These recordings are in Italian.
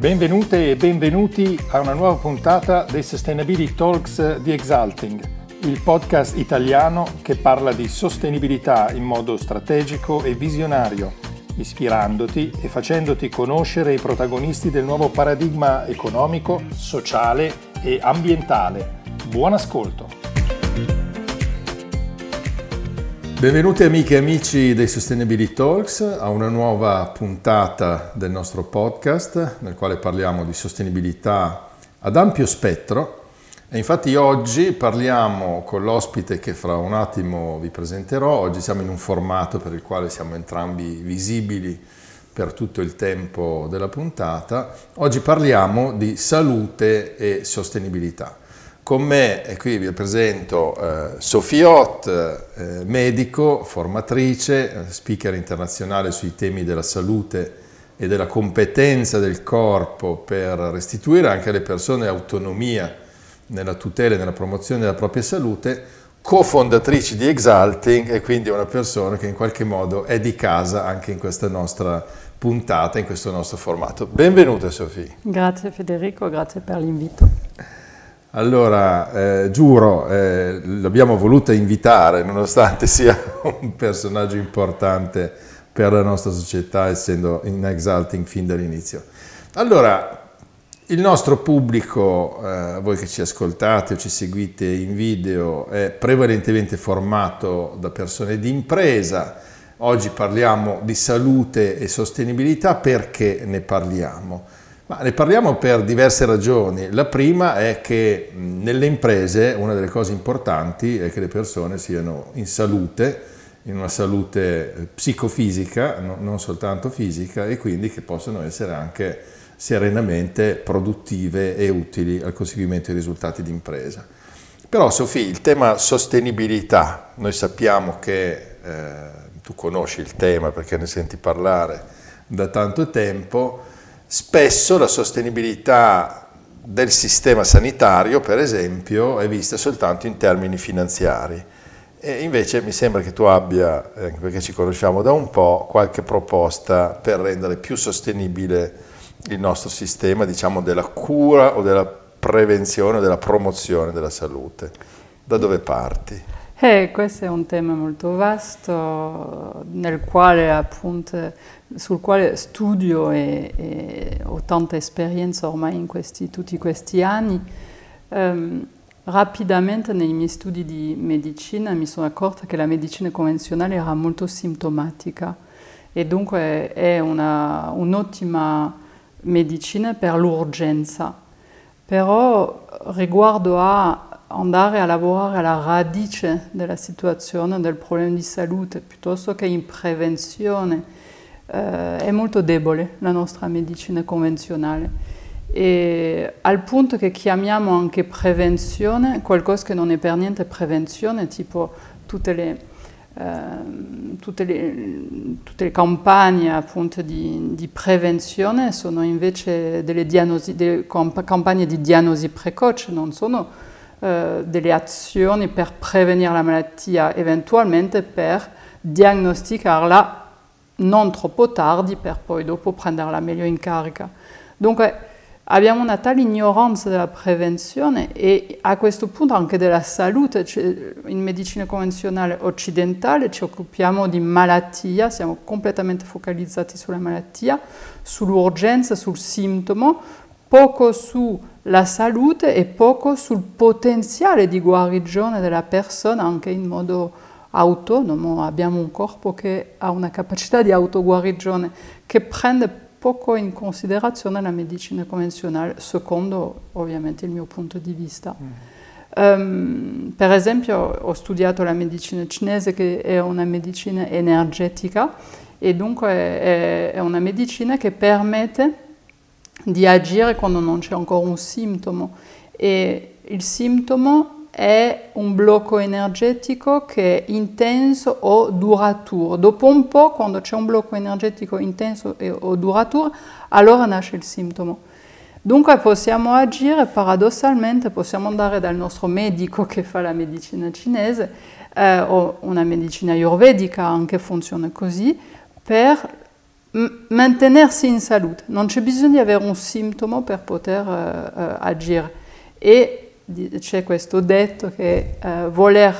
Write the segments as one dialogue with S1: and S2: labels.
S1: Benvenute e benvenuti a una nuova puntata dei Sustainability Talks di Exalting, il podcast italiano che parla di sostenibilità in modo strategico e visionario, ispirandoti e facendoti conoscere i protagonisti del nuovo paradigma economico, sociale e ambientale. Buon ascolto! Benvenuti amiche e amici dei Sustainability Talks a una nuova puntata del nostro podcast nel quale parliamo di sostenibilità ad ampio spettro. E infatti oggi parliamo con l'ospite che fra un attimo vi presenterò, oggi siamo in un formato per il quale siamo entrambi visibili per tutto il tempo della puntata, oggi parliamo di salute e sostenibilità. Con me, e qui vi presento eh, Sophie Ott, eh, medico, formatrice, speaker internazionale sui temi della salute e della competenza del corpo per restituire anche alle persone autonomia nella tutela e nella promozione della propria salute, cofondatrice di Exalting e quindi una persona che in qualche modo è di casa anche in questa nostra puntata, in questo nostro formato. Benvenuta Sofì.
S2: Grazie Federico, grazie per l'invito.
S1: Allora, eh, giuro, eh, l'abbiamo voluta invitare, nonostante sia un personaggio importante per la nostra società, essendo in Exalting fin dall'inizio. Allora, il nostro pubblico, eh, voi che ci ascoltate o ci seguite in video, è prevalentemente formato da persone di impresa. Oggi parliamo di salute e sostenibilità, perché ne parliamo? Ma ne parliamo per diverse ragioni. La prima è che nelle imprese una delle cose importanti è che le persone siano in salute, in una salute psicofisica, non soltanto fisica, e quindi che possano essere anche serenamente produttive e utili al conseguimento dei risultati di impresa. Però Sofì, il tema sostenibilità, noi sappiamo che eh, tu conosci il tema perché ne senti parlare da tanto tempo, Spesso la sostenibilità del sistema sanitario, per esempio, è vista soltanto in termini finanziari. E invece mi sembra che tu abbia, anche perché ci conosciamo da un po', qualche proposta per rendere più sostenibile il nostro sistema, diciamo, della cura o della prevenzione o della promozione della salute. Da dove parti?
S2: Eh, questo è un tema molto vasto quale, appunto, sul quale studio e, e, ho tanta esperienza ormai in questi, tutti questi anni. Um, rapidamente nei miei studi di medicina mi sono accorta che la medicina convenzionale era molto sintomatica e dunque è una, un'ottima medicina per l'urgenza. Però riguardo a andare a lavorare alla radice della situazione, del problema di salute, piuttosto che in prevenzione, eh, è molto debole la nostra medicina convenzionale. E al punto che chiamiamo anche prevenzione qualcosa che non è per niente prevenzione, tipo tutte le, eh, tutte le, tutte le campagne appunto di, di, prevenzione sono invece delle, diagnosi, delle campagne di diagnosi precoce, non sono eh, delle azioni per prevenire la malattia, eventualmente per diagnosticarla non troppo tardi per poi dopo prenderla meglio in carica. Dunque abbiamo una tale ignoranza della prevenzione e a questo punto anche della salute. In medicina convenzionale occidentale ci occupiamo di malattia, siamo completamente focalizzati sulla malattia, sull'urgenza, sul sintomo, poco sulla salute e poco sul potenziale di guarigione della persona anche in modo autonomo. Abbiamo un corpo che ha una capacità di autoguarigione che prende poco in considerazione la medicina convenzionale, secondo ovviamente il mio punto di vista. Mm. Um, per esempio ho studiato la medicina cinese che è una medicina energetica e dunque è, è una medicina che permette di agire quando non c'è ancora un sintomo e il sintomo è un blocco energetico che è intenso o duraturo. Dopo un po', quando c'è un blocco energetico intenso o duraturo, allora nasce il sintomo. Dunque possiamo agire paradossalmente, possiamo andare dal nostro medico che fa la medicina cinese eh, o una medicina ayurvedica anche funziona così, per mantenersi in salute, non c'è bisogno di avere un sintomo per poter uh, uh, agire. E c'è questo detto che uh, voler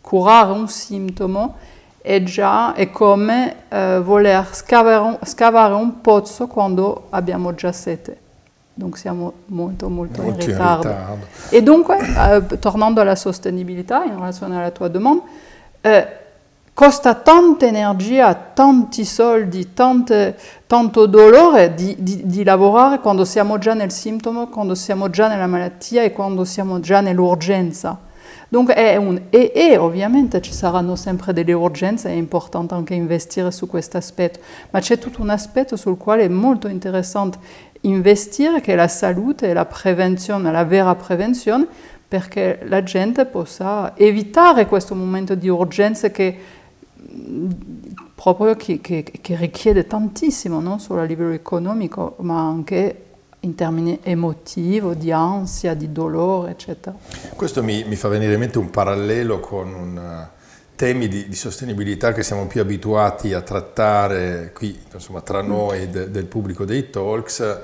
S2: curare un sintomo è già è come voler scavare un, scavare un pozzo quando abbiamo già sete. Donc siamo molto molto, in, ritardo. in, ritardo. E dunque, tornando alla sostenibilità in relazione alla tua domanda, costa tanta energia, tanti soldi, tante, tanto dolore di, di, di, lavorare quando siamo già nel sintomo, quando siamo già nella malattia e quando siamo già nell'urgenza. Dunque è un, e, e, ovviamente ci saranno sempre delle urgenze, è importante anche investire su questo aspetto, ma c'è tutto un aspetto sul quale è molto interessante investire, che è la salute e la prevenzione, la vera prevenzione, perché la gente possa evitare questo momento di urgenza che proprio che, che, che richiede tantissimo, non solo a livello economico, ma anche in termini emotivi, di ansia, di dolore, eccetera.
S1: Questo mi, mi fa venire in mente un parallelo con un, uh, temi di, di, sostenibilità che siamo più abituati a trattare qui, insomma, tra noi de, del pubblico dei talks,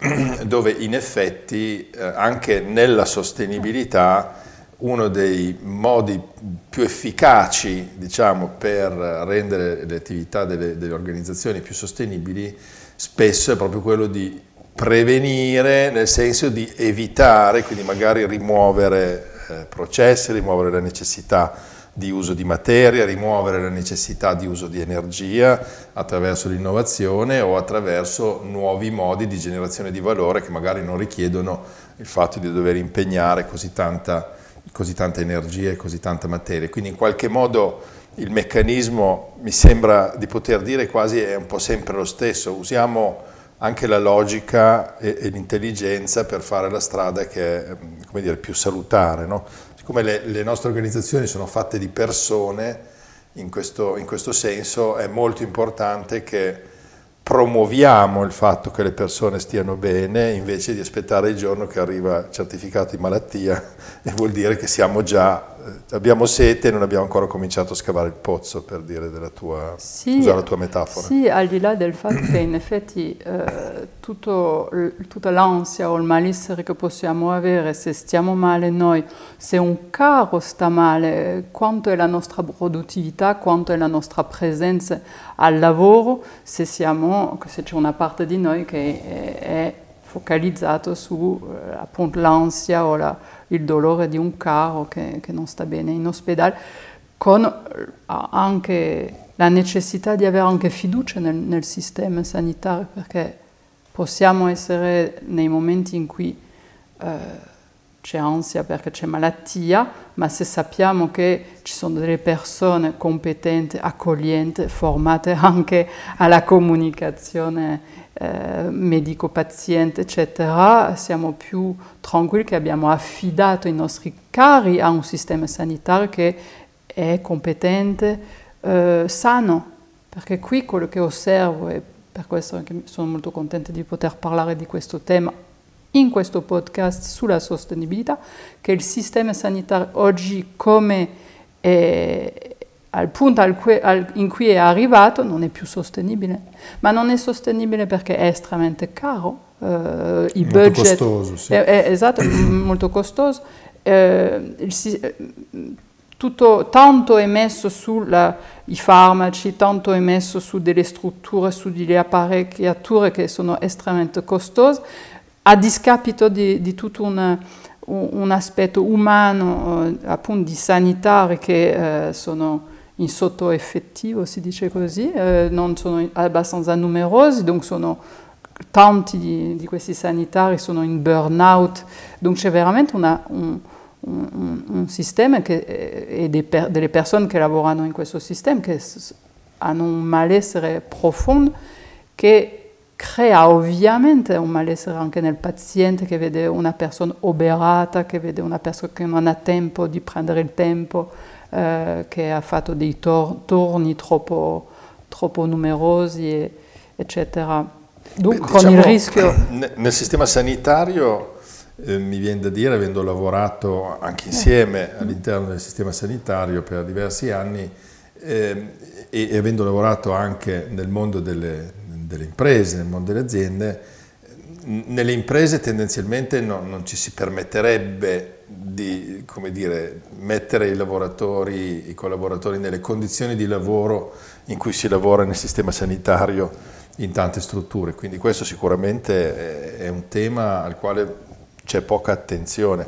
S1: dove in effetti uh, anche nella sostenibilità uno dei modi più efficaci diciamo, per rendere le attività delle, delle, organizzazioni più sostenibili spesso è proprio quello di prevenire nel senso di evitare, quindi magari rimuovere eh, processi, rimuovere la necessità di uso di materia, rimuovere la necessità di uso di energia attraverso l'innovazione o attraverso nuovi modi di generazione di valore che magari non richiedono il fatto di dover impegnare così tanta così tanta energia e così tanta materia. Quindi in qualche modo il meccanismo mi sembra di poter dire quasi è un po' sempre lo stesso, usiamo anche la logica e, e l'intelligenza per fare la strada che è dire, più salutare. No? Siccome le, le, nostre organizzazioni sono fatte di persone, in questo, in questo senso è molto importante che promuoviamo il fatto che le persone stiano bene invece di aspettare il giorno che arriva certificato di malattia e vuol dire che siamo già, abbiamo sete e non abbiamo ancora cominciato a scavare il pozzo per dire della tua, sì, usare la tua metafora.
S2: Sì, al di là del fatto che in effetti eh, tutto, tutta l'ansia o il malessere che possiamo avere se stiamo male noi, se un caro sta male, quanto è la nostra produttività, quanto è la nostra presenza al lavoro, se, siamo, se c'è una parte di noi che è, è focalizzato su eh, appunto l'ansia o la, il dolore di un caro che, che, non sta bene in ospedale, con eh, anche la necessità di avere anche fiducia nel, nel sistema sanitario, perché possiamo essere nei momenti in cui eh, c'è ansia perché c'è malattia, ma se sappiamo che ci sono delle persone competenti, accoglienti, formate anche alla comunicazione eh, medico-paziente, eccetera, siamo più tranquilli che abbiamo affidato i nostri cari a un sistema sanitario che è competente, eh, sano, perché qui quello che osservo, e per questo sono molto contenta di poter parlare di questo tema in questo podcast sulla sostenibilità, che il sistema sanitario oggi come è, al punto al cui, al, in cui è arrivato non è più sostenibile, ma non è sostenibile perché è estremamente caro,
S1: eh, i molto budget... Costoso, sì.
S2: è, è, esatto, molto costoso. Eh, il, tutto, tanto è messo sui farmaci, tanto è messo su delle strutture, su delle apparecchiature che sono estremamente costose, a discapito di, di tutto un, un, aspetto umano, eh, appunto di sanitari che eh, sono in sottoeffettivo, si dice così, eh, non sono abbastanza numerosi, dunque sono tanti di, di, questi sanitari sono in burnout, dunque c'è veramente una, un, un, un, sistema che, eh, e per, delle persone che lavorano in questo sistema che hanno un malessere profondo che crea ovviamente un malessere anche nel paziente che vede una persona oberata, che vede una persona che non ha tempo di prendere il tempo, eh, che ha fatto dei tor- torni troppo, troppo numerosi, eccetera.
S1: Dunque Beh, diciamo, con il rischio... Nel sistema sanitario eh, mi viene da dire, avendo lavorato anche insieme all'interno del sistema sanitario per diversi anni, eh, e, e, avendo lavorato anche nel mondo delle, delle, imprese, nel mondo delle aziende, nelle imprese tendenzialmente no, non ci si permetterebbe di dire, mettere i lavoratori, i collaboratori nelle condizioni di lavoro in cui si lavora nel sistema sanitario in tante strutture, quindi questo sicuramente è un tema al quale c'è poca attenzione.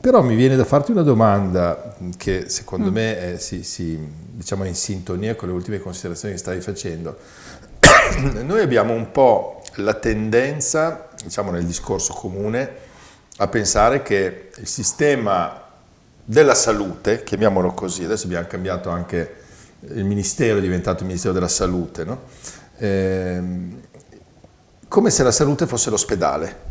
S1: Però mi viene da farti una domanda che secondo mm. me è, si, si, diciamo, è in sintonia con le ultime considerazioni che stavi facendo. Noi abbiamo un po' la tendenza, diciamo nel discorso comune, a pensare che il sistema della salute, chiamiamolo così, adesso abbiamo cambiato anche il ministero, è diventato il Ministero della Salute, no? eh, come se la salute fosse l'ospedale.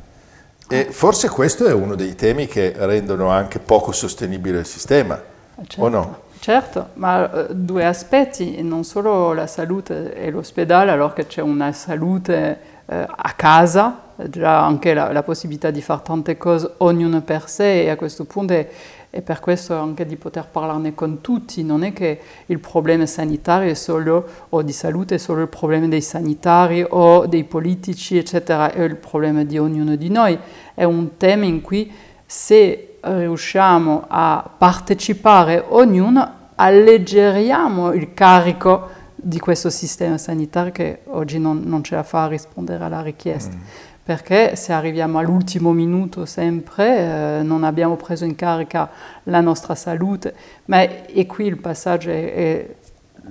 S1: E forse questo è uno dei temi che rendono anche poco sostenibile il sistema,
S2: certo,
S1: o no?
S2: Certo, ma eh, due aspetti, non solo la salute e l'ospedale, allora che c'è una salute eh, a casa, già anche la, la, possibilità di fare tante cose ognuno per sé e a questo punto è, è, per questo anche di poter parlarne con tutti, non è che il problema sanitario solo, o di salute è solo il problema dei sanitari o dei politici, eccetera, è il problema di ognuno di noi, è un tema in cui se riusciamo a partecipare ognuno alleggeriamo il carico di questo sistema sanitario che oggi non, non ce la fa a rispondere alla richiesta. Mm. Perché se arriviamo all'ultimo minuto sempre eh, non abbiamo preso in carica la nostra salute, ma e qui il passaggio è, è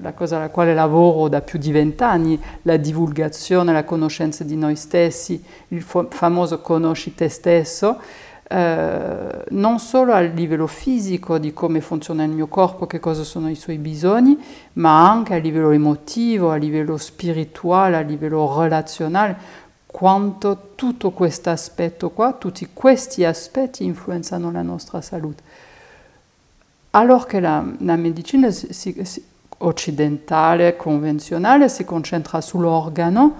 S2: la cosa alla quale lavoro da più di vent'anni, la divulgazione, la conoscenza di noi stessi, il famoso conosci te stesso, eh, non solo a livello fisico di come funziona il mio corpo, che cosa sono i suoi bisogni, ma anche a livello emotivo, a livello spirituale, a livello relazionale, quanto tutto questo aspetto qua, tutti questi aspetti influenzano la nostra salute. Allora che la, la medicina si, si, occidentale, convenzionale, si concentra sull'organo,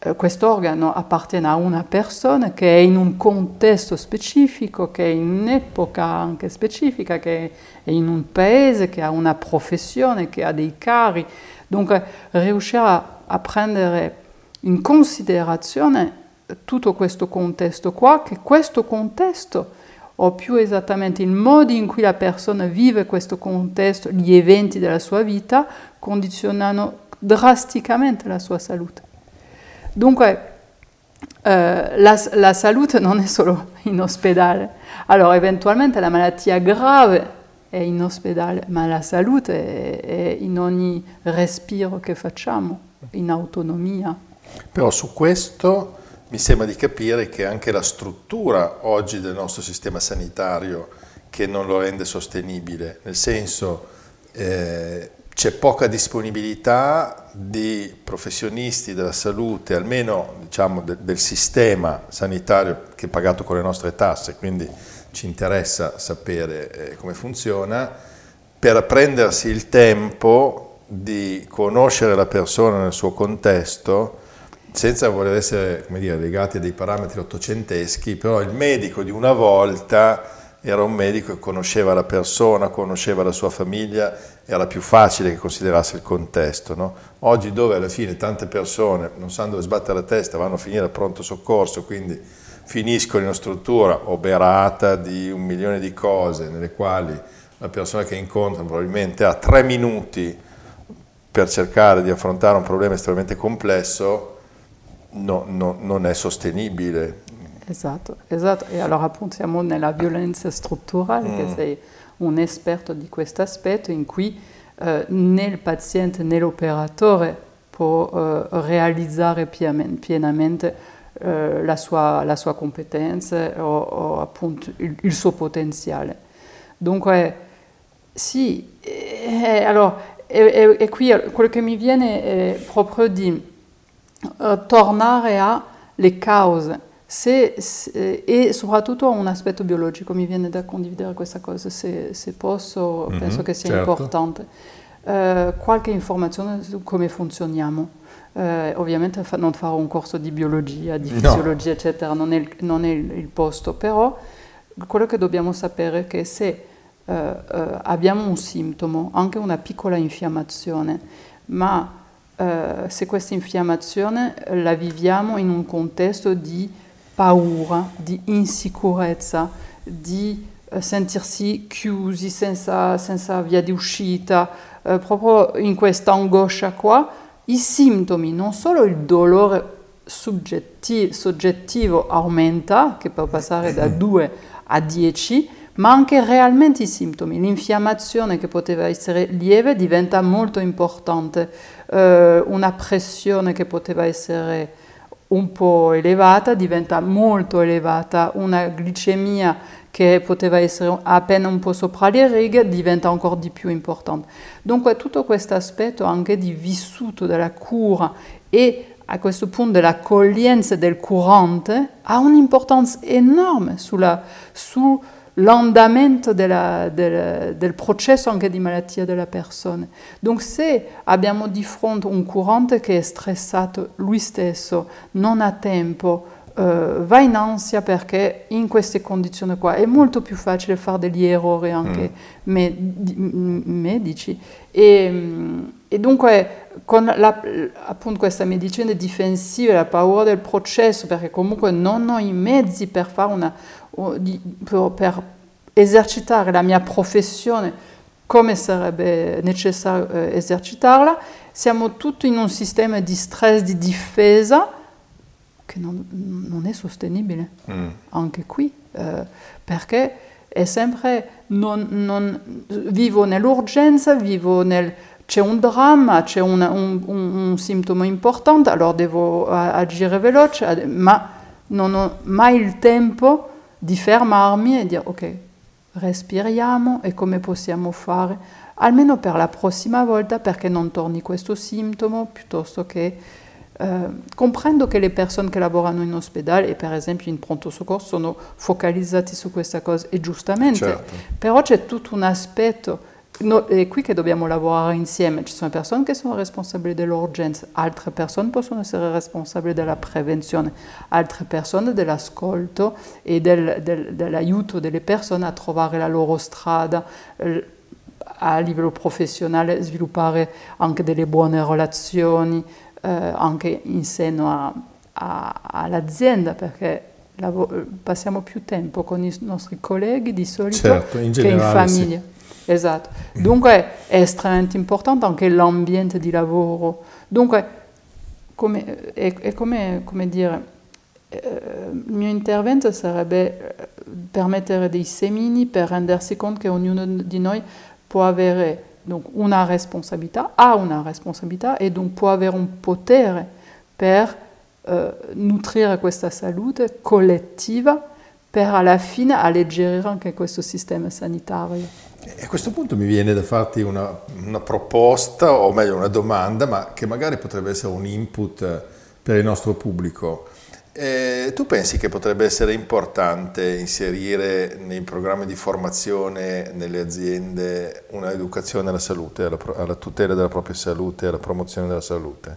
S2: eh, questo organo appartiene a una persona che è in un contesto specifico, che è in un'epoca anche specifica, che è in un paese, che ha una professione, che ha dei cari. Dunque riuscire a prendere in considerazione tutto questo contesto qua, che questo contesto, o più esattamente il modo in cui la persona vive questo contesto, gli eventi della sua vita, condizionano drasticamente la sua salute. Dunque, eh, la, la, salute non è solo in ospedale. Allora, eventualmente la malattia grave è in ospedale, ma la salute è, è in ogni respiro che facciamo, in autonomia.
S1: Però su questo mi sembra di capire che anche la struttura oggi del nostro sistema sanitario che non lo rende sostenibile, nel senso eh, c'è poca disponibilità di professionisti della salute, almeno diciamo, de, del sistema sanitario che è pagato con le nostre tasse, quindi ci interessa sapere eh, come funziona, per prendersi il tempo di conoscere la persona nel suo contesto, senza voler essere dire, legati a dei parametri ottocenteschi, però il medico di una volta era un medico che conosceva la persona, conosceva la sua famiglia, era più facile che considerasse il contesto. No? Oggi dove alla fine tante persone non sanno dove sbattere la testa, vanno a finire al pronto soccorso, quindi finiscono in una struttura oberata di un milione di cose, nelle quali la persona che incontrano probabilmente ha tre minuti per cercare di affrontare un problema estremamente complesso, no, no, non è sostenibile.
S2: Esatto, esatto. E allora appunto siamo nella violenza strutturale, mm. che sei un esperto di questo aspetto in cui eh, né il paziente né l'operatore può eh, realizzare pienamente eh, la, sua, la, sua, competenza o, o appunto il, il, suo potenziale. Dunque sì, e, allora, e, e, qui quello che mi viene è proprio di uh, tornare alle cause se, se, e soprattutto un aspetto biologico, mi viene da condividere questa cosa, se, se posso, mm-hmm, penso che sia certo. importante. Uh, qualche informazione su come funzioniamo. Uh, ovviamente fa, non farò un corso di biologia, di fisiologia, no. eccetera, non è, non è il, il, posto, però quello che dobbiamo sapere è che se eh, eh, abbiamo un sintomo, anche una piccola infiammazione, ma eh, se questa infiammazione la viviamo in un contesto di paura, di insicurezza, di eh, sentirsi chiusi senza, senza, via di uscita, eh, proprio in questa angoscia qua, i sintomi, non solo il dolore soggettivo aumenta, che può passare da 2 a 10, ma anche realmente i sintomi. L'infiammazione che poteva essere lieve diventa molto importante, eh, una pressione che poteva essere un po' elevata diventa molto elevata, una glicemia che poteva essere appena un po' sopra le righe diventa ancora di più importante. Dunque tutto questo aspetto anche di vissuto della cura e a questo punto dell'accoglienza del curante ha un'importanza enorme sulla, su l'andamento del, del, processo anche di malattia della persona. Dunque se abbiamo di fronte un curante che è stressato lui stesso, non ha tempo, eh, va in ansia perché in queste condizioni qua è molto più facile fare degli errori anche mm. med- medici. E, e dunque con la, appunto questa medicina difensiva, la paura del processo, perché comunque non ho i mezzi per fare una, per, esercitare la mia professione come sarebbe necessario eh, esercitarla, siamo tutti in un sistema di stress, di difesa che non, non è sostenibile, mm. anche qui, eh, perché è sempre, non, non, vivo nell'urgenza, vivo nel, c'è un dramma, c'è un, un, un, un sintomo importante, allora devo agire veloce, ma non ho mai il tempo di fermarmi e dire ok, respiriamo e come possiamo fare, almeno per la prossima volta perché non torni questo sintomo, piuttosto che eh, comprendo che le persone che lavorano in ospedale e per esempio in pronto soccorso sono focalizzate su questa cosa e giustamente, certo. però c'è tutto un aspetto No, è qui che dobbiamo lavorare insieme. Ci sono persone che sono responsabili dell'urgenza, altre persone possono essere responsabili della prevenzione, altre persone dell'ascolto e del, del, dell'aiuto delle persone a trovare la loro strada a livello professionale, sviluppare anche delle buone relazioni, eh, anche in seno a, a, all'azienda, perché passiamo più tempo con i nostri colleghi di solito certo, in che in famiglia. Sì. Esatto. Dunque è estremamente importante anche l'ambiente di lavoro. Dunque, come, è, è come, come, dire, eh, il mio intervento sarebbe eh, permettere dei semini per rendersi conto che ognuno di noi può avere una responsabilità, ha una responsabilità e dunque può avere un potere per eh, nutrire questa salute collettiva per alla fine alleggerire anche questo sistema sanitario.
S1: E a questo punto mi viene da farti una, una, proposta, o meglio una domanda, ma che magari potrebbe essere un input per il nostro pubblico. Eh, tu pensi che potrebbe essere importante inserire nei programmi di formazione nelle aziende un'educazione alla salute, alla, alla tutela della propria salute, alla promozione della salute?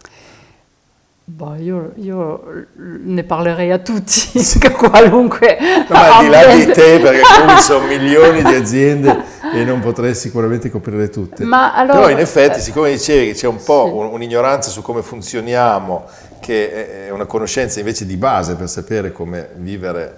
S2: Boh, io, io, ne parlerei a tutti, sì. qualunque...
S1: No, ma al di là di te, perché comunque sono milioni di aziende e non potrei sicuramente coprire tutte. Allora, Però in effetti, siccome dicevi che c'è un po' sì. un'ignoranza su come funzioniamo, che è una conoscenza invece di base per sapere come vivere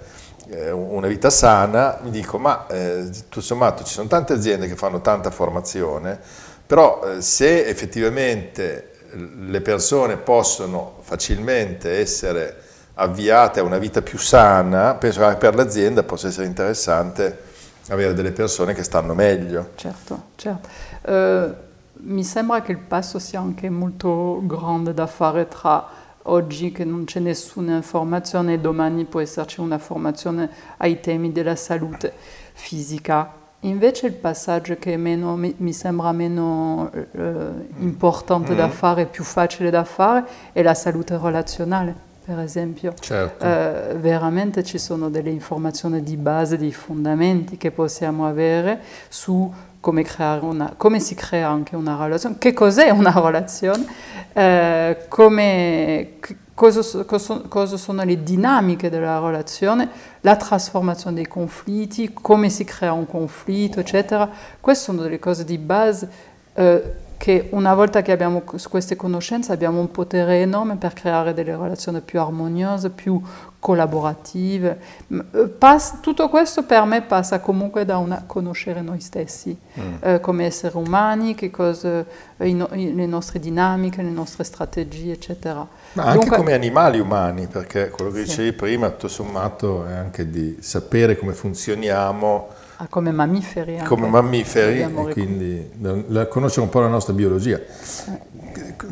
S1: eh, una vita sana, mi dico, ma eh, tutto sommato ci sono tante aziende che fanno tanta formazione, però eh, se effettivamente le persone possono facilmente essere avviate a una vita più sana, penso che per l'azienda possa essere interessante avere delle persone che stanno meglio.
S2: Certo, certo. Uh, mi sembra che il passo sia anche molto grande da fare tra oggi che non c'è nessuna informazione e domani può esserci una formazione ai temi della salute fisica, Invece il passaggio che meno, mi, mi, sembra meno eh, importante mm. da fare, più facile da fare, è la salute relazionale, per esempio. Certo. Eh, veramente ci sono delle informazioni di base, dei fondamenti che possiamo avere su come, una, come si crea anche una relazione, che cos'è una relazione, eh, come, cosa, cosa, sono le dinamiche della relazione, la trasformazione dei conflitti, come si crea un conflitto, eccetera. Queste sono delle cose di base eh, che una volta che abbiamo queste conoscenze abbiamo un potere enorme per creare delle relazioni più armoniose, più collaborative. Eh, Pas, tutto questo per me passa comunque da una, conoscere noi stessi mm. eh, come esseri umani, che cosa, eh, i, le nostre dinamiche, le nostre strategie, eccetera.
S1: Ma anche Dunque, come animali umani, perché quello che sì. dicevi prima, tutto sommato, è anche di sapere come funzioniamo
S2: Ah, come mammiferi.
S1: Anche. Come mammiferi, e quindi la, conoscere un po' la nostra biologia.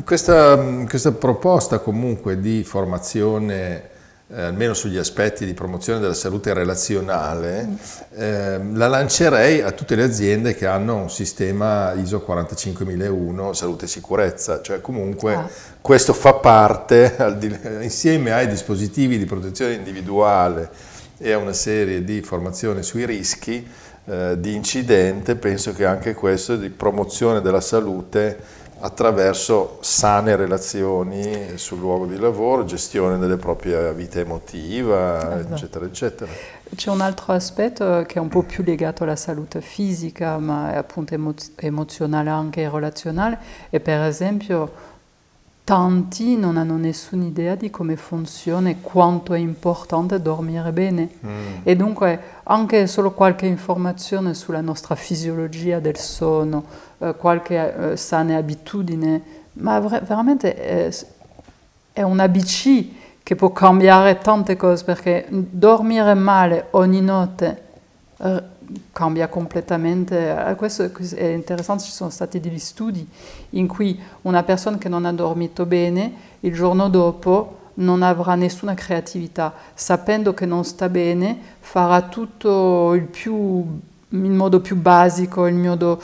S1: Questa, questa proposta comunque di formazione, eh, almeno sugli aspetti di promozione della salute relazionale, eh, la lancerei a tutte le aziende che hanno un sistema ISO 45001 salute e sicurezza, cioè comunque ah. questo fa parte, insieme ai dispositivi di protezione individuale, e a una serie di formazione sui rischi eh, di incidente, penso che anche questo di promozione della salute attraverso sane relazioni sul luogo di lavoro, gestione della propria vita emotiva, esatto. eccetera, eccetera.
S2: C'è un altro aspetto che è un po' più legato alla salute fisica, ma appunto emozionale anche relazionale, e per esempio tanti non hanno nessuna idea di come funziona e quanto è importante dormire bene. Mm. E dunque anche solo qualche informazione sulla nostra fisiologia del sonno, eh, qualche eh, sana abitudine, ma veramente è, è un ABC che può cambiare tante cose perché dormire male ogni notte eh, cambia completamente. Eh, questo è interessante, ci sono stati degli studi in cui una persona che non ha dormito bene il giorno dopo non avrà nessuna creatività, sapendo che non sta bene, farà tutto il più, in modo più basico, il modo,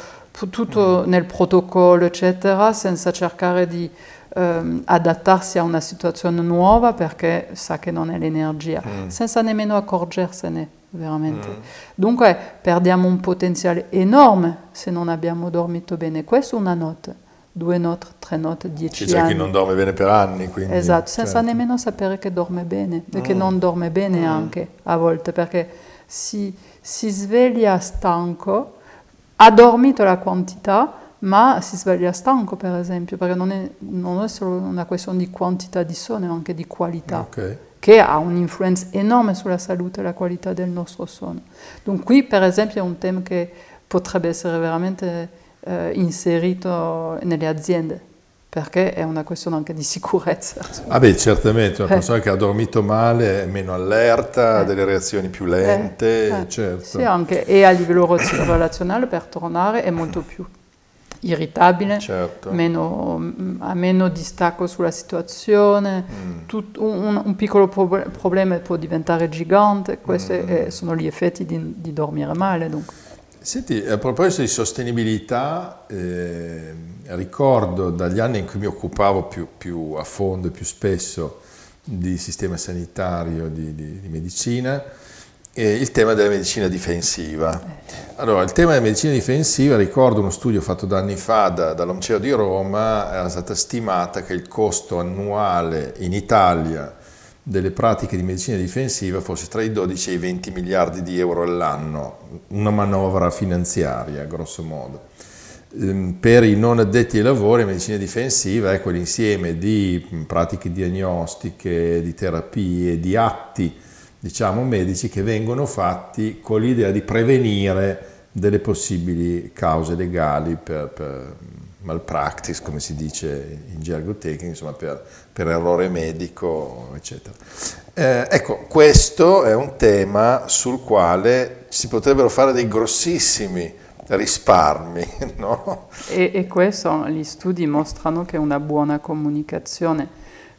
S2: tutto mm. nel protocollo, eccetera, senza cercare di ehm, adattarsi a una situazione nuova perché sa che non è l'energia, mm. senza nemmeno accorgersene veramente. Mm. Dunque perdiamo un potenziale enorme se non abbiamo dormito bene. Questa è una notte, due notti, tre notti, dieci
S1: C'è
S2: anni.
S1: C'è chi non dorme bene per anni. Quindi,
S2: esatto, senza certo. nemmeno sapere che dorme bene e mm. che non dorme bene mm. anche a volte, perché si, si sveglia stanco, ha dormito la quantità, ma si sveglia stanco per esempio, perché non è, non è solo una questione di quantità di sonno, ma anche di qualità.
S1: Okay
S2: che ha un'influenza enorme sulla salute e la qualità del nostro sonno. Dunque qui per esempio è un tema che potrebbe essere veramente eh, inserito nelle aziende perché è una questione anche di sicurezza.
S1: Ah beh, certamente, una persona eh. che ha dormito male è meno allerta, ha eh. delle reazioni più lente, eh. eh. certo.
S2: Sì, anche, e a livello relazionale per tornare è molto più irritabile,
S1: certo.
S2: meno, ha meno distacco sulla situazione, mm. Tut, un, un, piccolo prob- problema può diventare gigante, questi mm. sono gli effetti di, di, dormire male. Dunque.
S1: Senti, a proposito di sostenibilità, eh, ricordo dagli anni in cui mi occupavo più, più a fondo e più spesso di sistema sanitario, di, di, di medicina, eh, il tema della medicina difensiva. Allora, il tema della medicina difensiva, ricordo uno studio fatto da anni fa da, dall'Omceo di Roma, era stata stimata che il costo annuale in Italia delle pratiche di medicina difensiva fosse tra i 12 e i 20 miliardi di euro all'anno, una manovra finanziaria, grosso modo. Ehm, per i non addetti ai lavori, medicina difensiva è quell'insieme di pratiche diagnostiche, di terapie, di atti diciamo, medici che vengono fatti con l'idea di prevenire delle possibili cause legali per, per malpractice, come si dice in gergo tecnico, insomma per, per errore medico, eccetera. Eh, ecco, questo è un tema sul quale si potrebbero fare dei grossissimi risparmi. No?
S2: E, e questo, gli studi mostrano che una buona comunicazione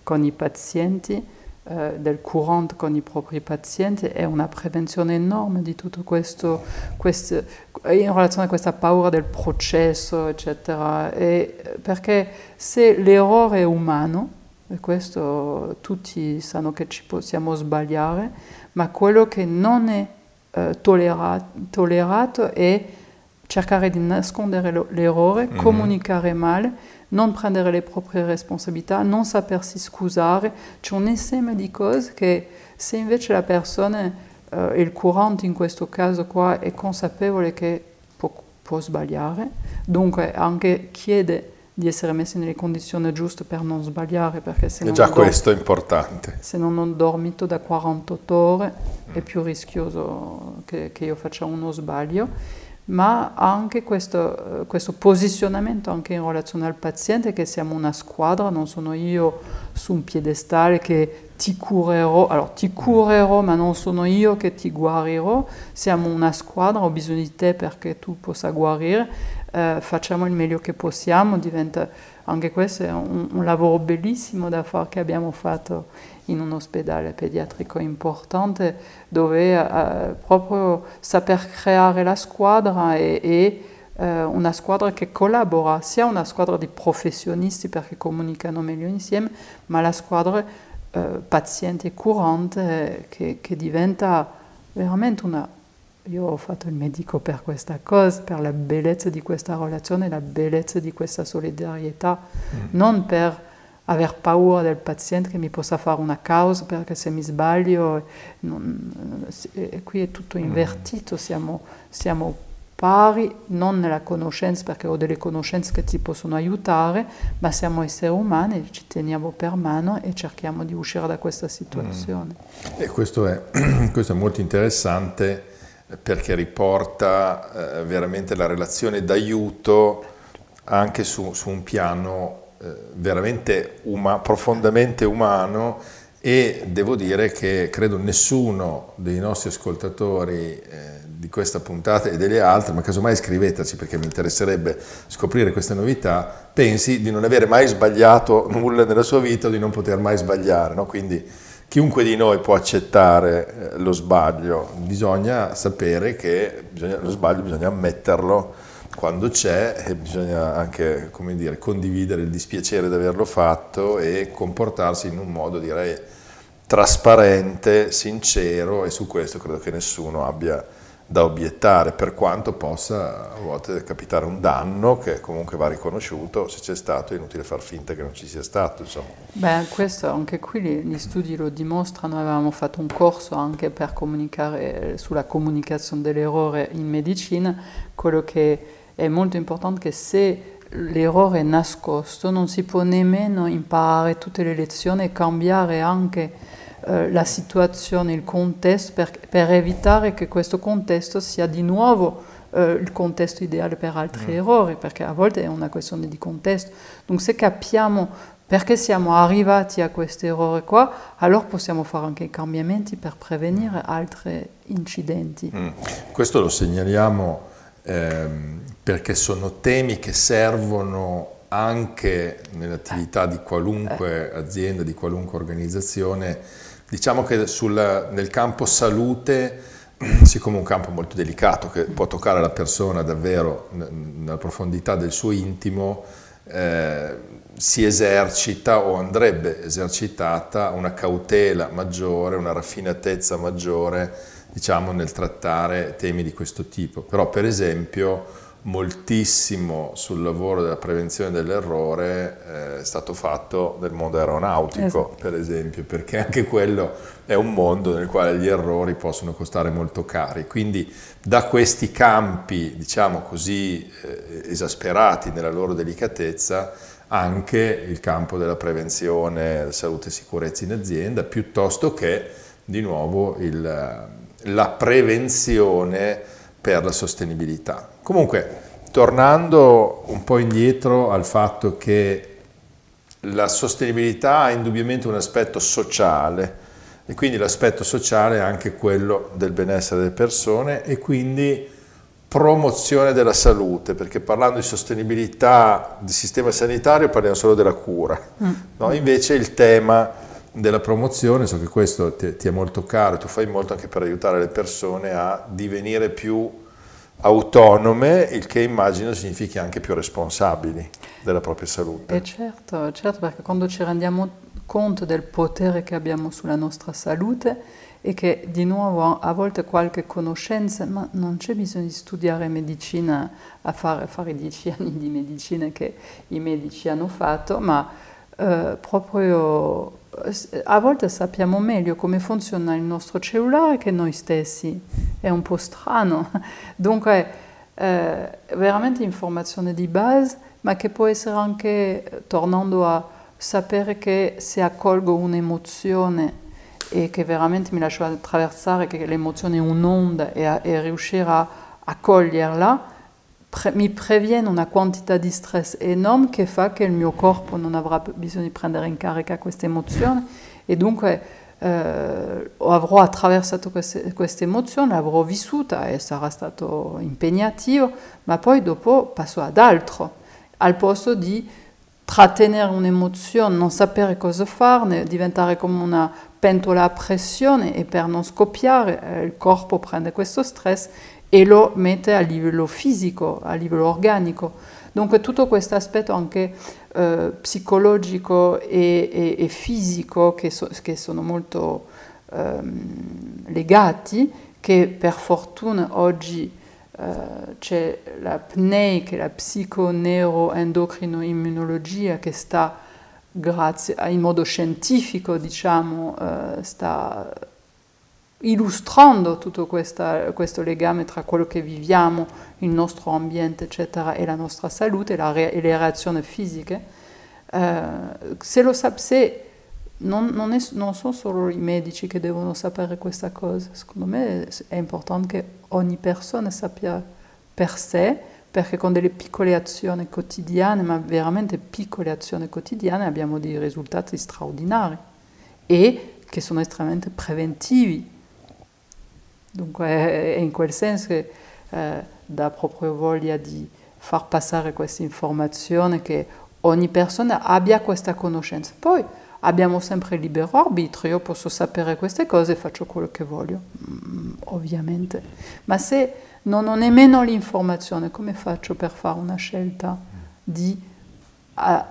S2: con i pazienti eh, del courant con i propri pazienti è una prevenzione enorme di tutto questo, questo in relazione a questa paura del processo, eccetera. E perché se l'errore è umano, e questo tutti sanno che ci possiamo sbagliare, ma quello che non è eh, tollerato, tollerato è cercare di nascondere l'errore, mm-hmm. comunicare male, non prendere le proprie responsabilità, non sapersi scusare, c'è un insieme di cose che se invece la persona, eh, il curante in questo caso qua, è consapevole che può, può sbagliare, dunque anche chiede di essere messi nelle condizioni giuste per non sbagliare, perché se non
S1: già questo è importante.
S2: Se non ho dormito da 48 ore è più rischioso che, che io faccia uno sbaglio ma anche questo, questo, posizionamento anche in relazione al paziente, che siamo una squadra, non sono io su un piedestale che ti curerò, allora ti curerò ma non sono io che ti guarirò, siamo una squadra, ho bisogno di te perché tu possa guarire, eh, facciamo il meglio che possiamo, diventa anche questo è un, un lavoro bellissimo da fare che abbiamo fatto in un ospedale pediatrico importante dove eh, proprio saper creare la squadra e, e eh, una squadra che collabora, sia una squadra di professionisti perché comunicano meglio insieme, ma la squadra eh, paziente curante che, che diventa veramente una io ho fatto il medico per questa cosa, per la bellezza di questa relazione, la bellezza di questa solidarietà, mm. non per aver paura del paziente che mi possa fare una causa perché se mi sbaglio, non, e qui è tutto mm. invertito, siamo, siamo pari, non nella conoscenza perché ho delle conoscenze che ti possono aiutare, ma siamo esseri umani, ci teniamo per mano e cerchiamo di uscire da questa situazione.
S1: Mm. E questo è, questo è molto interessante perché riporta eh, veramente la relazione d'aiuto anche su, su, un piano eh, veramente uma, profondamente umano e devo dire che credo nessuno dei nostri ascoltatori eh, di questa puntata e delle altre, ma casomai scriveteci perché mi interesserebbe scoprire queste novità, pensi di non avere mai sbagliato nulla nella sua vita o di non poter mai sbagliare, no? quindi chiunque di noi può accettare eh, lo sbaglio, bisogna sapere che bisogna, lo sbaglio bisogna ammetterlo quando c'è e bisogna anche dire, condividere il dispiacere di averlo fatto e comportarsi in un modo direi trasparente, sincero e su questo credo che nessuno abbia da obiettare, per quanto possa a volte capitare un danno che comunque va riconosciuto, se c'è stato è inutile far finta che non ci sia stato. Insomma.
S2: Beh, questo anche qui gli studi lo dimostrano, avevamo fatto un corso anche per comunicare sulla comunicazione dell'errore in medicina, quello che è molto importante che se l'errore è nascosto non si può nemmeno imparare tutte le lezioni e cambiare anche eh, la situazione, il contesto, per, per, evitare che questo contesto sia di nuovo eh, il contesto ideale per altri mm. errori, perché a volte è una questione di contesto. Dunque se capiamo perché siamo arrivati a questo errore qua, allora possiamo fare anche i cambiamenti per prevenire altri incidenti. Mm.
S1: Questo lo segnaliamo ehm, perché sono temi che servono anche nell'attività di qualunque azienda, di qualunque organizzazione, Diciamo che sul, nel campo salute, siccome è un campo molto delicato che può toccare la persona davvero nella profondità del suo intimo, eh, si esercita o andrebbe esercitata una cautela maggiore, una raffinatezza maggiore diciamo, nel trattare temi di questo tipo. Però per esempio moltissimo sul lavoro della prevenzione dell'errore eh, è stato fatto nel mondo aeronautico, esatto. per esempio, perché anche quello è un mondo nel quale gli errori possono costare molto cari. Quindi da questi campi, diciamo così, eh, esasperati nella loro delicatezza, anche il campo della prevenzione, salute e sicurezza in azienda, piuttosto che di nuovo il, la prevenzione per la sostenibilità. Comunque, tornando un po' indietro al fatto che la sostenibilità ha indubbiamente un aspetto sociale e quindi l'aspetto sociale è anche quello del benessere delle persone e quindi promozione della salute, perché parlando di sostenibilità del sistema sanitario parliamo solo della cura, mm. no? invece il tema della promozione, so che questo ti, ti è molto caro, tu fai molto anche per aiutare le persone a divenire più autonome, il che immagino significhi anche più responsabili della propria salute.
S2: E certo, certo, perché quando ci rendiamo conto del potere che abbiamo sulla nostra salute e che di nuovo a volte qualche conoscenza, ma non c'è bisogno di studiare medicina a fare, fare dieci anni di medicina che i medici hanno fatto, ma eh, proprio a volte sappiamo meglio come funziona il nostro cellulare che noi stessi, è un po' strano. Dunque, eh, veramente informazione di base, ma che può essere anche, tornando a sapere che se accolgo un'emozione e che veramente mi lascio attraversare, che l'emozione è un'onda e, e riuscire a, a coglierla, pre- mi previene una quantità di stress enorme che fa che il mio corpo non avrà bisogno di prendere in carica questa emozione e dunque eh, avrò attraversato queste, queste emozioni, l'avrò vissuta e sarà stato impegnativo, ma poi dopo passo ad altro, al posto di trattenere un'emozione, non sapere cosa farne, diventare come una pentola a pressione e per non scoppiare eh, il corpo prende questo stress e lo mette a livello fisico, a livello organico. Dunque tutto questo aspetto anche eh, psicologico e, e, e, fisico che, so, che sono molto ehm, legati, che per fortuna oggi eh, c'è la PNEI, che è la psiconeuroendocrinoimmunologia, che sta grazie in modo scientifico, diciamo, eh, sta illustrando tutto questa, questo legame tra quello che viviamo, il nostro ambiente, eccetera, e la nostra salute re, e le reazioni fisiche. Eh, se lo sa, se non, non, non, sono solo i medici che devono sapere questa cosa, secondo me è importante che ogni persona sappia per sé, perché con delle piccole azioni quotidiane, ma veramente piccole azioni quotidiane, abbiamo dei risultati straordinari e che sono estremamente preventivi Dunque è in quel senso che eh, dà proprio voglia di far passare questa informazione che ogni persona abbia questa conoscenza. Poi abbiamo sempre il libero arbitrio, io posso sapere queste cose e faccio quello che voglio, mm, ovviamente. Ma se non ho nemmeno l'informazione, come faccio per fare una scelta di, a,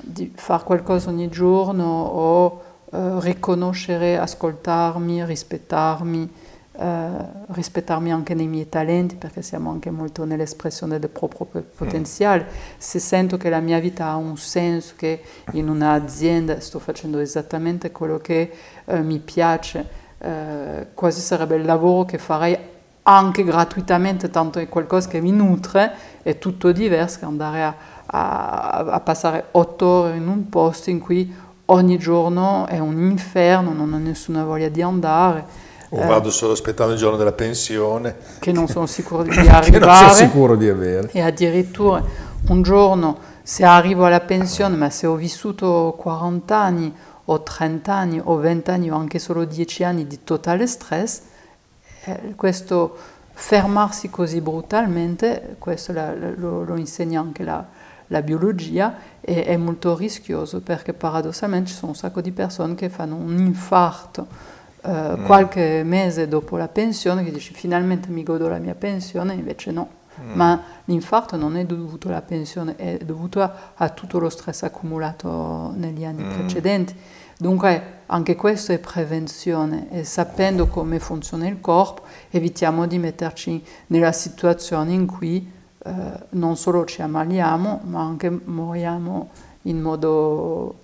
S2: di fare qualcosa ogni giorno o uh, riconoscere, ascoltarmi, rispettarmi? Eh, rispettarmi anche nei miei talenti perché siamo anche molto nell'espressione del proprio potenziale. Se sento che la mia vita ha un senso, che in un'azienda sto facendo esattamente quello che eh, mi piace, eh, quasi sarebbe il lavoro che farei anche gratuitamente, tanto è qualcosa che mi nutre, è tutto diverso che andare a, a, a passare otto ore in un posto in cui ogni giorno è un inferno, non ho nessuna voglia di andare.
S1: O vado solo aspettando il giorno della pensione.
S2: Che non sono sicuro di arrivare. che non
S1: sono sicuro di avere.
S2: E addirittura un giorno, se arrivo alla pensione, ma se ho vissuto 40 anni o 30 anni o 20 anni o anche solo 10 anni di totale stress, eh, questo fermarsi così brutalmente, questo la, lo, lo, insegna anche la, la biologia, è, è molto rischioso perché paradossalmente ci sono un sacco di persone che fanno un infarto eh, mm. qualche mese dopo la pensione che dici finalmente mi godo la mia pensione, invece no. Mm. Ma l'infarto non è dovuto alla pensione, è dovuto a, a tutto lo stress accumulato negli anni mm. precedenti. Dunque anche questo è prevenzione e sapendo come funziona il corpo evitiamo di metterci nella situazione in cui eh, non solo ci ammaliamo ma anche moriamo in modo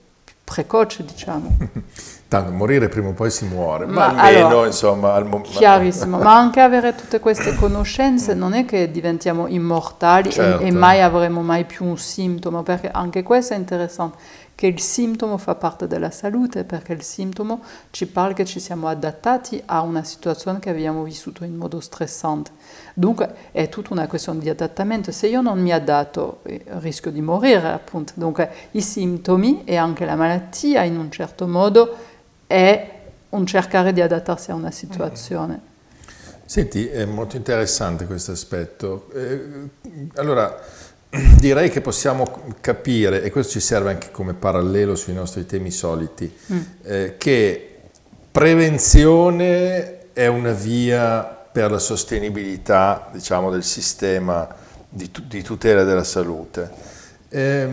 S2: precoce, diciamo.
S1: Tanto morire prima o poi si muore, ma, ma almeno allora, insomma al
S2: momento. Chiarissimo, ma anche avere tutte queste conoscenze non è che diventiamo immortali certo. e, e, mai avremo mai più un sintomo, perché anche questo è interessante che il sintomo fa parte della salute, perché il sintomo ci parla che ci siamo adattati a una situazione che abbiamo vissuto in modo stressante. Dunque è tutta una questione di adattamento. Se io non mi adatto, eh, rischio di morire, appunto. Dunque i sintomi e anche la malattia, in un certo modo, è un cercare di adattarsi a una situazione.
S1: Senti, è molto interessante questo aspetto. Eh, allora, direi che possiamo capire, e questo ci serve anche come parallelo sui nostri temi soliti, mm. eh, che prevenzione è una via per la sostenibilità diciamo, del sistema di, di, tutela della salute. Eh,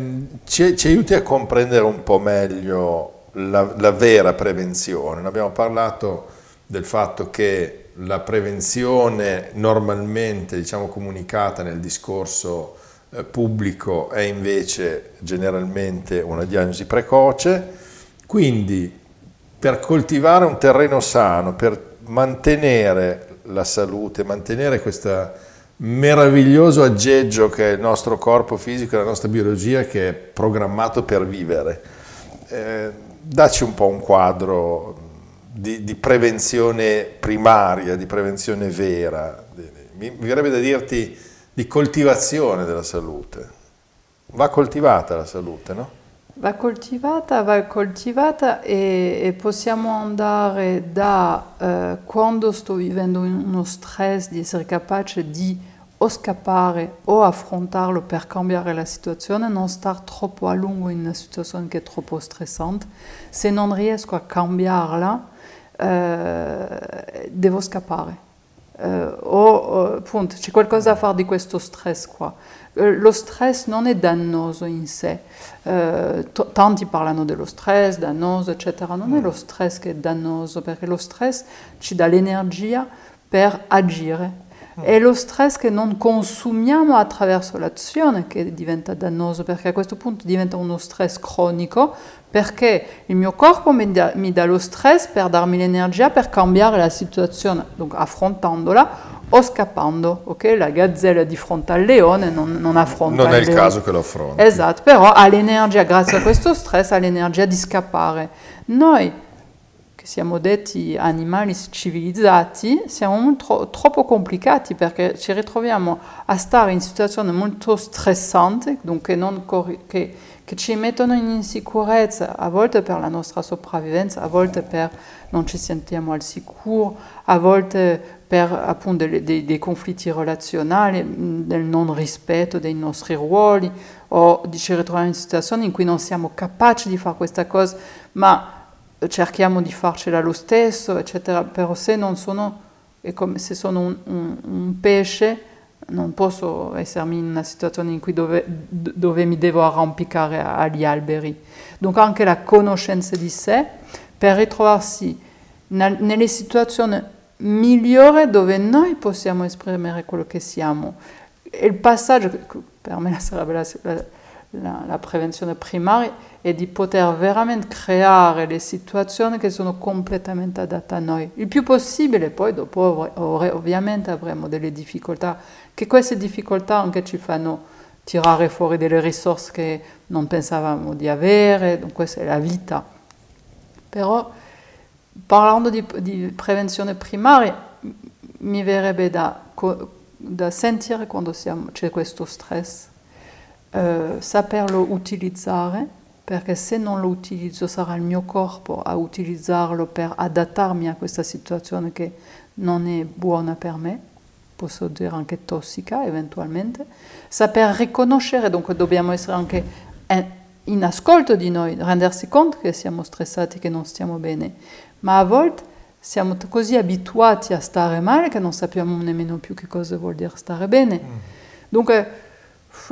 S1: ci, ci, aiuti a comprendere un po' meglio la, la vera prevenzione. Ne abbiamo parlato del fatto che la prevenzione normalmente diciamo, comunicata nel discorso eh, pubblico è invece generalmente una diagnosi precoce, quindi per coltivare un terreno sano, per mantenere la salute, mantenere questo meraviglioso aggeggio che è il nostro corpo fisico e la nostra biologia che è programmato per vivere. Eh, dacci un po' un quadro di, di, prevenzione primaria, di prevenzione vera. Mi, mi verrebbe da dirti di coltivazione della salute. Va coltivata la salute, no?
S2: Va coltivata, va coltivata e, e possiamo andare da eh, quando sto vivendo uno stress di essere capace di o scappare o affrontarlo per cambiare la situazione, non stare troppo a lungo in una situazione che è troppo stressante. Se non riesco a cambiarla, eh, devo scappare. Eh, o appunto c'è qualcosa da fare di questo stress qua. Eh, lo stress non è dannoso in sé, eh, tanti parlano dello stress, dannoso, eccetera, non è lo stress che è dannoso, perché lo stress ci dà l'energia per agire. È lo stress che non consumiamo attraverso l'azione che diventa dannoso, perché a questo punto diventa uno stress cronico, perché il mio corpo mi dà, mi dà lo stress per darmi l'energia per cambiare la situazione, donc affrontandola o scappando, ok? La gazzella di fronte al leone non, non affronta
S1: Non
S2: è
S1: il, il caso che lo affronti.
S2: Esatto, però ha l'energia, grazie a questo stress, ha l'energia di scappare. Noi, che siamo detti animali civilizzati, siamo tro- troppo complicati perché ci ritroviamo a stare in situazioni molto stressanti, dunque cor- che che ci mettono in insicurezza, a volte per la nostra sopravvivenza, a volte per non ci sentiamo al sicuro, a volte per appunto dei, dei, dei conflitti relazionali, del non rispetto dei nostri ruoli, o ci ritroviamo in situazioni in cui non siamo capaci di fare questa cosa, ma cerchiamo di farcela lo stesso, eccetera. Però se non sono, è come se sono un, un, un pesce, non posso essermi in una situazione in cui dove, dove mi devo arrampicare agli alberi. Donc anche la conoscenza di sé per ritrovarsi nelle situazioni migliori dove noi possiamo esprimere quello che siamo. E il passaggio, per me sarebbe la, la, la prevenzione primaria, è di poter veramente creare le situazioni che sono completamente adatte a noi. Il più possibile, poi dopo ovviamente avremo delle difficoltà che queste difficoltà anche ci fanno tirare fuori delle risorse che non pensavamo di avere, questa è la vita. Però parlando di, di prevenzione primaria, mi verrebbe da, da sentire quando siamo, c'è questo stress, eh, saperlo utilizzare, perché se non lo utilizzo sarà il mio corpo a utilizzarlo per adattarmi a questa situazione che non è buona per me posso dire anche tossica eventualmente, saper riconoscere, dunque dobbiamo essere anche in ascolto di noi, rendersi conto che siamo stressati, che non stiamo bene, ma a volte siamo così abituati a stare male che non sappiamo nemmeno più che cosa vuol dire stare bene. Mm. Dunque,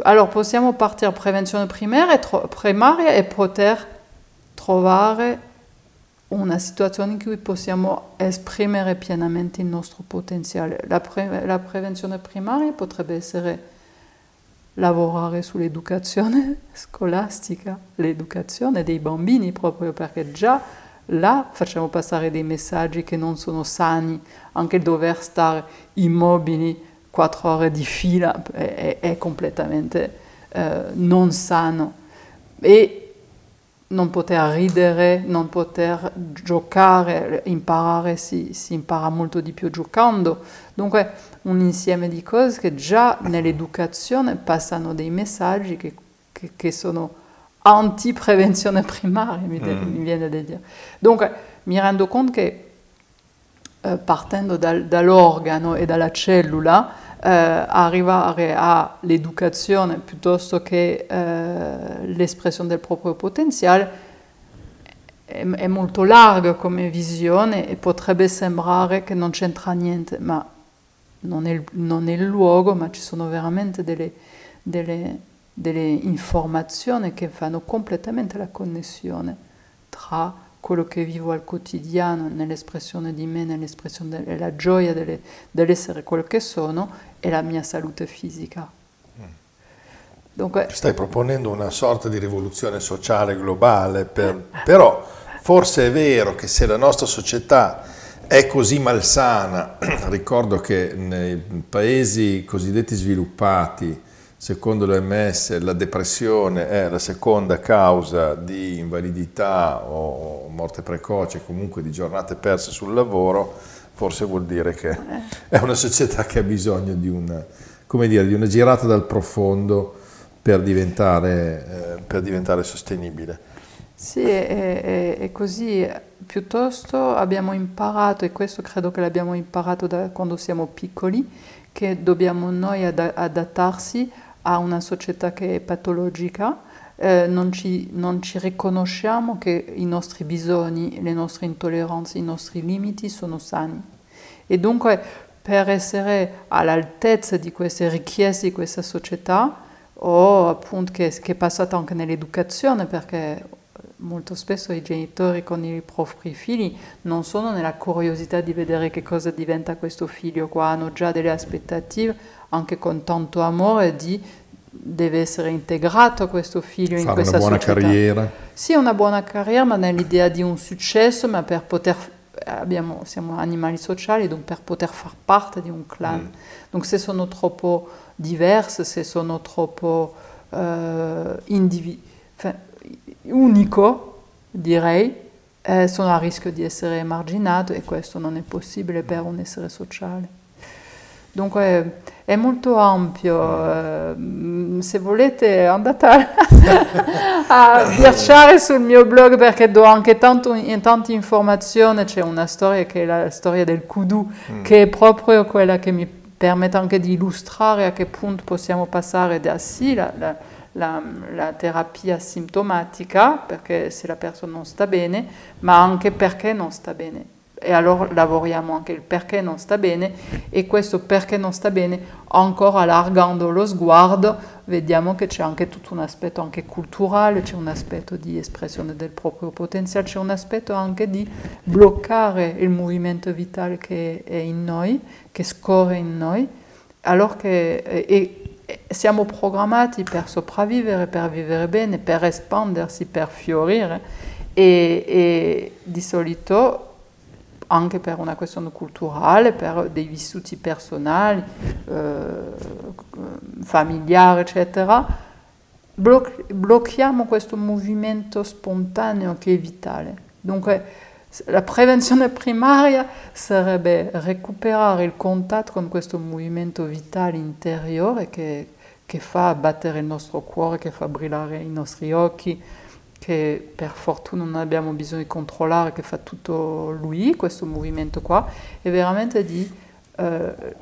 S2: allora possiamo partire prevenzione primaria e, tro- primaria e poter trovare una situazione in cui possiamo esprimere pienamente il nostro potenziale. La, pre- la prevenzione primaria potrebbe essere lavorare sull'educazione scolastica, l'educazione dei bambini proprio perché già là facciamo passare dei messaggi che non sono sani, anche il dover stare immobili quattro ore di fila è, è completamente eh, non sano. E non poter ridere, non poter giocare, imparare si, si, impara molto di più giocando. Dunque un insieme di cose che già nell'educazione passano dei messaggi che, che, che sono anti-prevenzione primaria, mi, mm. mi, viene da dire. Dunque mi rendo conto che eh, partendo dal, dall'organo e dalla cellula, eh, arrivare all'educazione piuttosto che eh, l'espressione del proprio potenziale è, è, molto larga come visione e potrebbe sembrare che non c'entra niente, ma non è, non è il luogo, ma ci sono veramente delle, delle, delle informazioni che fanno completamente la connessione tra quello che vivo al quotidiano, nell'espressione di me, nell'espressione della gioia delle, dell'essere quello che sono e la mia salute fisica.
S1: Dunque, Stai proponendo una sorta di rivoluzione sociale globale, per, però forse è vero che se la nostra società è così malsana, ricordo che nei paesi cosiddetti sviluppati, secondo l'OMS la depressione è la seconda causa di invalidità o morte precoce, comunque di giornate perse sul lavoro, forse vuol dire che è una società che ha bisogno di una, dire, di una girata dal profondo per diventare, eh, per diventare sostenibile.
S2: Sì, è, è, è, così. Piuttosto abbiamo imparato, e questo credo che l'abbiamo imparato da quando siamo piccoli, che dobbiamo noi ad, adattarsi a una società che è patologica, eh, non, ci, non, ci, riconosciamo che i nostri bisogni, le nostre intolleranze, i nostri limiti sono sani. E dunque per essere all'altezza di queste richieste di questa società, o appunto che, che è passata anche nell'educazione perché molto spesso i genitori con i propri figli non sono nella curiosità di vedere che cosa diventa questo figlio qua, hanno già delle aspettative anche con tanto amore di deve essere integrato questo figlio
S1: Fare
S2: in questa
S1: una buona
S2: società.
S1: carriera.
S2: Sì, una buona carriera, ma nell'idea di un successo, ma per poter abbiamo, siamo animali sociali, donc per poter far parte di un clan. Mm. Donc se sono troppo diverse, se sono troppo uh, indivi- unico, direi, eh, sono a rischio di essere emarginato e questo non è possibile per un essere sociale. Dunque è molto ampio, eh, se volete andate a, a viaggiare sul mio blog perché do anche tanto, tante informazioni, c'è una storia che è la storia del kudu, mm. che è proprio quella che mi permette anche di illustrare a che punto possiamo passare da sì la, la, la, la terapia sintomatica, perché se la persona non sta bene, ma anche perché non sta bene e allora lavoriamo anche il perché non sta bene e questo perché non sta bene ancora allargando lo sguardo. Vediamo che c'è anche tutto un aspetto anche culturale, c'è un aspetto di espressione del proprio potenziale, c'è un aspetto anche di bloccare il movimento vitale che è in noi, che scorre in noi, allora che e, e siamo programmati per sopravvivere, per vivere bene, per espandersi, per fiorire. E, e di solito anche per una questione culturale, per dei vissuti personali, eh, familiari, eccetera, bloc- blocchiamo questo movimento spontaneo che è vitale. Dunque, la prevenzione primaria sarebbe recuperare il contatto con questo movimento vitale interiore che, che fa battere il nostro cuore, che fa brillare i nostri occhi, che per fortuna non abbiamo bisogno di controllare, che fa tutto lui, questo movimento qua, e veramente di, eh,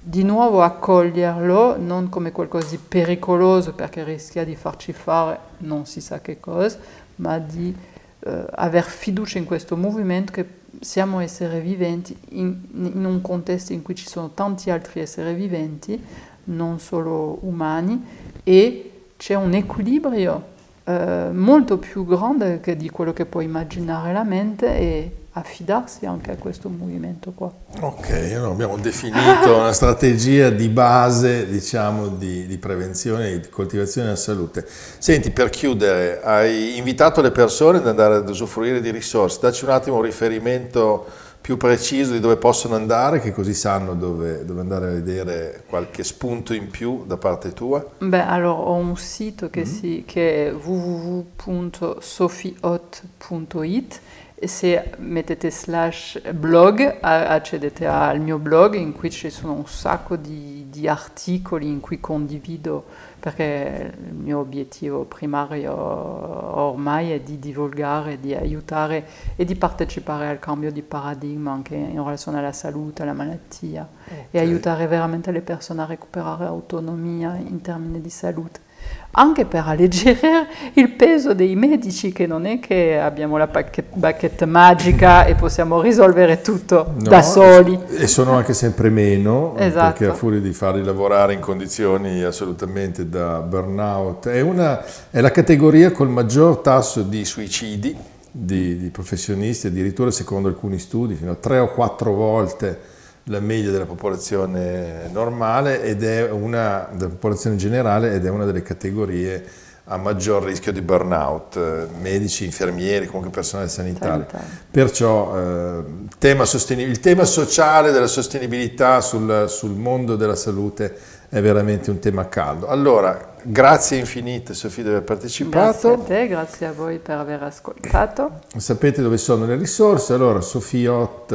S2: di nuovo accoglierlo non come qualcosa di pericoloso perché rischia di farci fare non si sa che cosa, ma di eh, aver fiducia in questo movimento che siamo esseri viventi in, in un contesto in cui ci sono tanti altri esseri viventi, non solo umani, e c'è un equilibrio eh, molto più grande che di quello che può immaginare la mente e affidarsi anche a questo movimento qua.
S1: Ok, allora abbiamo definito una strategia di base, diciamo, di, di prevenzione e di coltivazione della salute. Senti, per chiudere, hai invitato le persone ad andare ad usufruire di risorse, dacci un attimo un riferimento più preciso di dove possono andare, che così sanno dove, dove, andare a vedere qualche spunto in più da parte tua?
S2: Beh, allora ho un sito che, mm-hmm. si, che è www.sofiot.it e se mettete slash blog accedete al mio blog in cui ci sono un sacco di, di articoli in cui condivido perché il mio obiettivo primario ormai è di divulgare, di aiutare e di partecipare al cambio di paradigma anche in relazione alla salute, alla malattia okay. e aiutare veramente le persone a recuperare autonomia in termini di salute anche per alleggerire il peso dei medici, che non è che abbiamo la bacchetta magica e possiamo risolvere tutto no, da soli.
S1: E sono anche sempre meno, esatto. perché a furia di farli lavorare in condizioni assolutamente da burnout, è, una, è la categoria col maggior tasso di suicidi di, di professionisti, addirittura secondo alcuni studi fino a tre o quattro volte la media della popolazione normale ed è una della popolazione generale ed è una delle categorie a maggior rischio di burnout, eh, medici, infermieri, comunque personale sanitario. Perciò eh, tema il tema sociale della sostenibilità sul, sul mondo della salute è veramente un tema caldo. Allora, grazie infinite Sofia di aver partecipato.
S2: Grazie a te, grazie a voi per aver ascoltato.
S1: Sapete dove sono le risorse, allora sofiot.it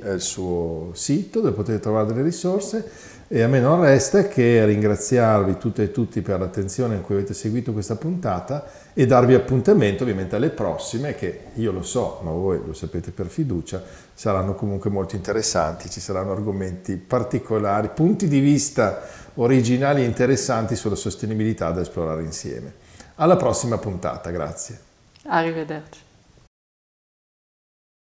S1: è il suo sito dove potete trovare delle risorse e a me non resta che ringraziarvi tutte e tutti per l'attenzione in cui avete seguito questa puntata e darvi appuntamento ovviamente alle prossime che io lo so, ma voi lo sapete per fiducia, saranno comunque molto interessanti, ci saranno argomenti particolari, punti di vista originali e interessanti sulla sostenibilità da esplorare insieme. Alla prossima puntata, grazie.
S2: Arrivederci.